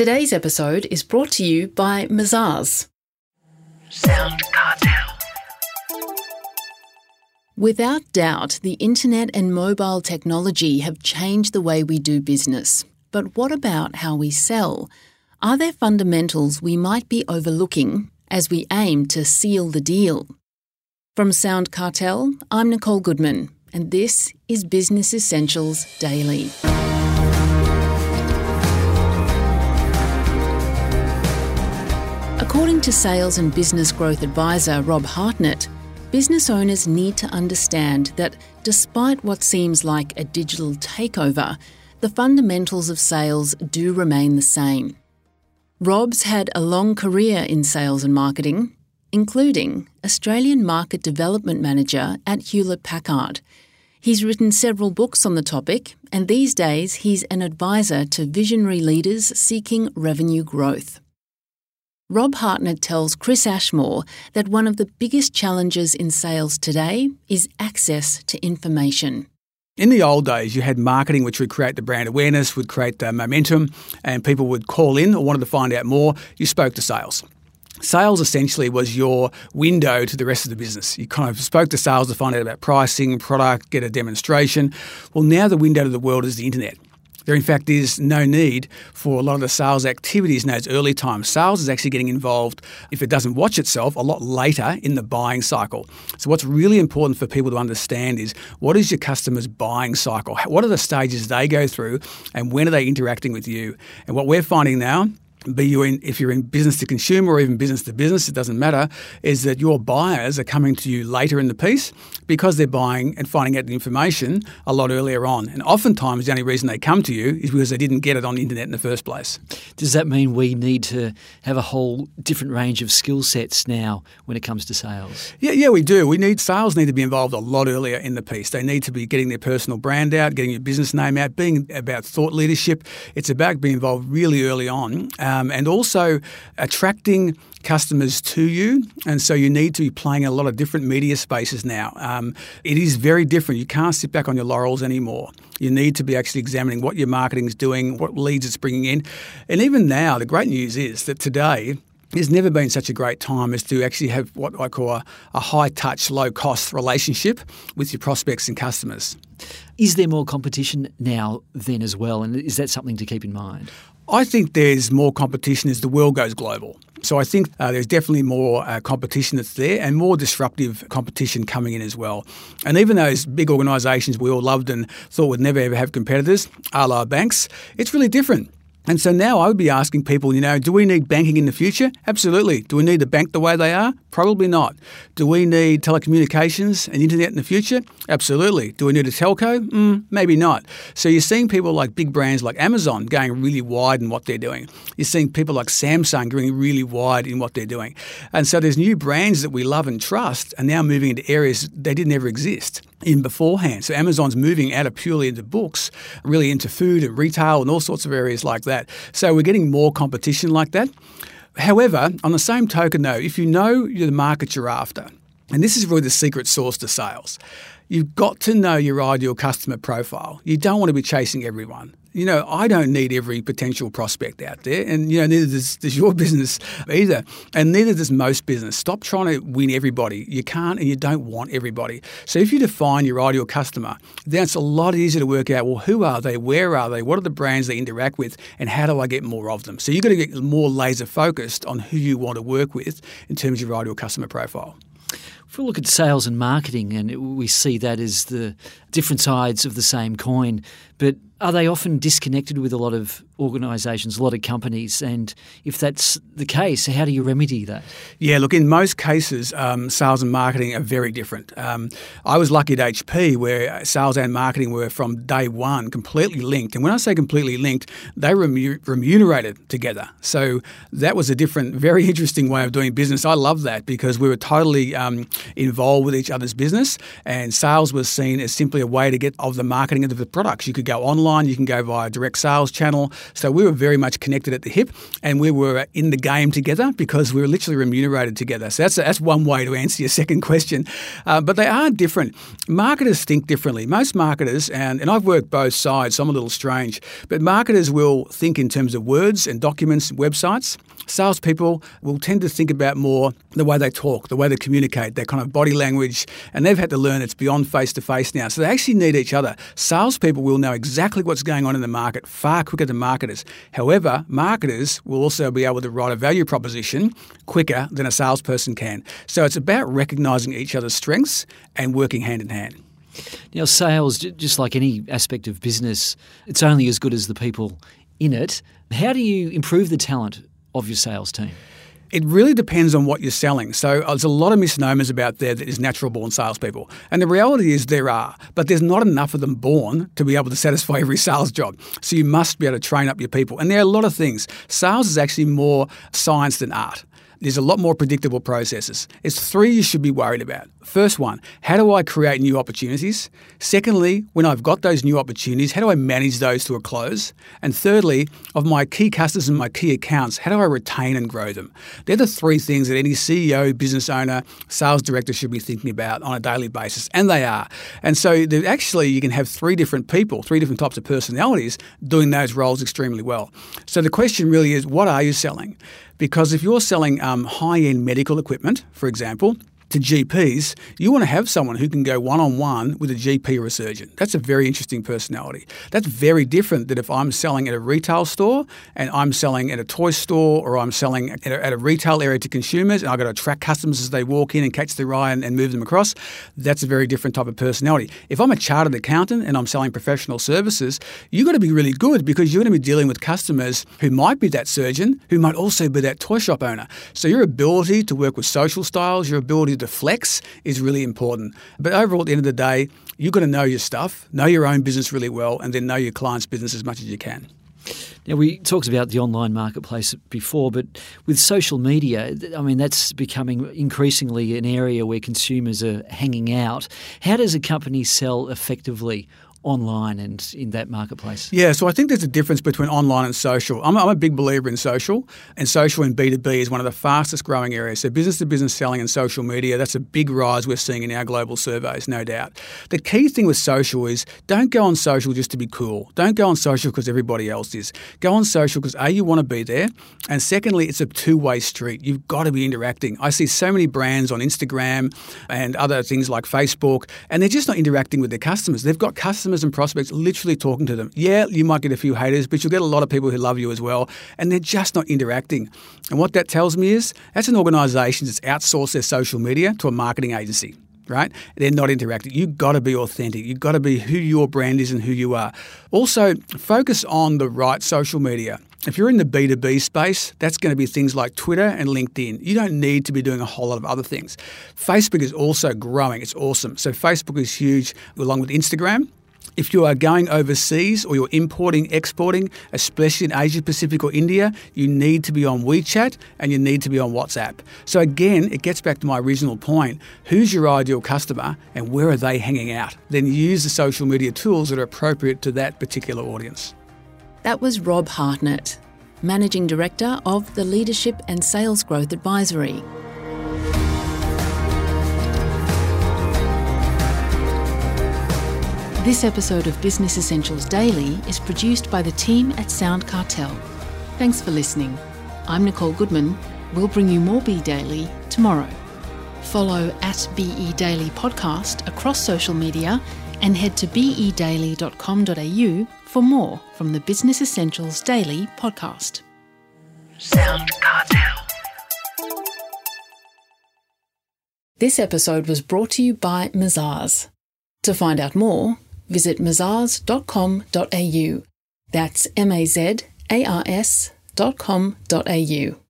Today's episode is brought to you by Mazars. Sound Cartel. Without doubt, the internet and mobile technology have changed the way we do business. But what about how we sell? Are there fundamentals we might be overlooking as we aim to seal the deal? From Sound Cartel, I'm Nicole Goodman, and this is Business Essentials Daily. According to sales and business growth advisor Rob Hartnett, business owners need to understand that despite what seems like a digital takeover, the fundamentals of sales do remain the same. Rob's had a long career in sales and marketing, including Australian Market Development Manager at Hewlett Packard. He's written several books on the topic, and these days he's an advisor to visionary leaders seeking revenue growth. Rob Hartnett tells Chris Ashmore that one of the biggest challenges in sales today is access to information. In the old days, you had marketing, which would create the brand awareness, would create the momentum, and people would call in or wanted to find out more. You spoke to sales. Sales essentially was your window to the rest of the business. You kind of spoke to sales to find out about pricing, product, get a demonstration. Well, now the window to the world is the internet. There, in fact, is no need for a lot of the sales activities in those early times. Sales is actually getting involved, if it doesn't watch itself, a lot later in the buying cycle. So, what's really important for people to understand is what is your customer's buying cycle? What are the stages they go through, and when are they interacting with you? And what we're finding now be you in if you're in business to consumer or even business to business, it doesn't matter, is that your buyers are coming to you later in the piece because they're buying and finding out the information a lot earlier on. And oftentimes the only reason they come to you is because they didn't get it on the internet in the first place. Does that mean we need to have a whole different range of skill sets now when it comes to sales? Yeah, yeah, we do. We need sales need to be involved a lot earlier in the piece. They need to be getting their personal brand out, getting your business name out, being about thought leadership. It's about being involved really early on um, and also attracting customers to you. And so you need to be playing a lot of different media spaces now. Um, it is very different. You can't sit back on your laurels anymore. You need to be actually examining what your marketing is doing, what leads it's bringing in. And even now, the great news is that today, there's never been such a great time as to actually have what I call a, a high touch, low cost relationship with your prospects and customers. Is there more competition now then as well? And is that something to keep in mind? I think there's more competition as the world goes global. So I think uh, there's definitely more uh, competition that's there and more disruptive competition coming in as well. And even those big organisations we all loved and thought would never ever have competitors, a la banks, it's really different. And so now I would be asking people, you know, do we need banking in the future? Absolutely. Do we need to bank the way they are? Probably not. Do we need telecommunications and internet in the future? Absolutely. Do we need a telco? Mm, maybe not. So you're seeing people like big brands like Amazon going really wide in what they're doing. You're seeing people like Samsung going really wide in what they're doing. And so there's new brands that we love and trust are now moving into areas they didn't ever exist in beforehand. So Amazon's moving out of purely into books, really into food and retail and all sorts of areas like that. So we're getting more competition like that. However, on the same token though, if you know the market you're after, and this is really the secret sauce to sales, you've got to know your ideal customer profile. You don't want to be chasing everyone you know, I don't need every potential prospect out there, and you know, neither does, does, your business either, and neither does most business. Stop trying to win everybody. You can't, and you don't want everybody. So if you define your ideal customer, then it's a lot easier to work out. Well, who are they? Where are they? What are the brands they interact with? And how do I get more of them? So you've got to get more laser focused on who you want to work with in terms of your ideal customer profile. If we look at sales and marketing, and we see that as the different sides of the same coin, but are they often disconnected with a lot of organisations, a lot of companies? And if that's the case, how do you remedy that? Yeah, look, in most cases, um, sales and marketing are very different. Um, I was lucky at HP where sales and marketing were from day one completely linked. And when I say completely linked, they were remunerated together. So that was a different, very interesting way of doing business. I love that because we were totally um, involved with each other's business. And sales was seen as simply a way to get of the marketing of the products. You could go online, you can go via direct sales channel. So we were very much connected at the hip and we were in the game together because we were literally remunerated together. So that's, that's one way to answer your second question. Uh, but they are different. Marketers think differently. Most marketers, and, and I've worked both sides, so I'm a little strange, but marketers will think in terms of words and documents and websites. Salespeople will tend to think about more the way they talk, the way they communicate, their kind of body language, and they've had to learn it's beyond face to face now. So they actually need each other. Salespeople will know exactly what's going on in the market far quicker than marketers. However, marketers will also be able to write a value proposition quicker than a salesperson can. So it's about recognizing each other's strengths and working hand in hand. Now, sales, just like any aspect of business, it's only as good as the people in it. How do you improve the talent of your sales team? It really depends on what you're selling. So uh, there's a lot of misnomers about there that is natural born salespeople. And the reality is there are, but there's not enough of them born to be able to satisfy every sales job. So you must be able to train up your people. And there are a lot of things. Sales is actually more science than art. There's a lot more predictable processes. It's three you should be worried about. First one, how do I create new opportunities? Secondly, when I've got those new opportunities, how do I manage those to a close? And thirdly, of my key customers and my key accounts, how do I retain and grow them? They're the three things that any CEO, business owner, sales director should be thinking about on a daily basis, and they are. And so actually, you can have three different people, three different types of personalities doing those roles extremely well. So the question really is, what are you selling? Because if you're selling um, high end medical equipment, for example, to GPs, you want to have someone who can go one on one with a GP or a surgeon. That's a very interesting personality. That's very different than if I'm selling at a retail store and I'm selling at a toy store or I'm selling at a, at a retail area to consumers and I've got to attract customers as they walk in and catch their eye and, and move them across. That's a very different type of personality. If I'm a chartered accountant and I'm selling professional services, you've got to be really good because you're going to be dealing with customers who might be that surgeon, who might also be that toy shop owner. So your ability to work with social styles, your ability to flex is really important. But overall, at the end of the day, you've got to know your stuff, know your own business really well, and then know your client's business as much as you can. Now, we talked about the online marketplace before, but with social media, I mean, that's becoming increasingly an area where consumers are hanging out. How does a company sell effectively online and in that marketplace? Yeah, so I think there's a difference between online and social. I'm, I'm, a big believer in social, and social in B2B is one of the fastest growing areas. So, business to business selling and social media, that's a big rise we're seeing in our global surveys, no doubt. The key thing with social is don't go on social just to be cool. Don't go on social because everybody else is. Go on social because A, you want to be there, and secondly, it's a two way street. You've got to be interacting. I see so many brands on Instagram and other things like Facebook, and they're just not interacting with their customers. They've got customers customers and prospects literally talking to them. Yeah, you might get a few haters, but you'll get a lot of people who love you as well, and they're just not interacting. And what that tells me is that's an organisation that's outsourced their social media to a marketing agency right? They're not interacting. You've got to be authentic. You've got to be who your brand is and who you are. Also, focus on the right social media. If you're in the B2B space, that's going to be things like Twitter and LinkedIn. You don't need to be doing a whole lot of other things. Facebook is also growing. It's awesome. So, Facebook is huge along with Instagram. If you are going overseas or you're importing, exporting, especially in Asia Pacific or India, you need to be on WeChat and you need to be on WhatsApp. So again, it gets back to my original point. Who's your ideal customer and where are they hanging out? Then use the social media tools that are appropriate to that particular audience. That was Rob Hartnett, Managing Director of the Leadership and Sales Growth Advisory. This episode of Business Essentials Daily is produced by the team at Sound Cartel. Thanks for listening. I'm Nicole Goodman. We'll bring you more Be Daily tomorrow. Follow at BE Daily Podcast across social media and head to bedaily.com.au for more from the Business Essentials Daily podcast. Sound Cartel. This episode was brought to you by Mazars. To find out more, visit mazars.com.au. That's M A Z A R S.com.au.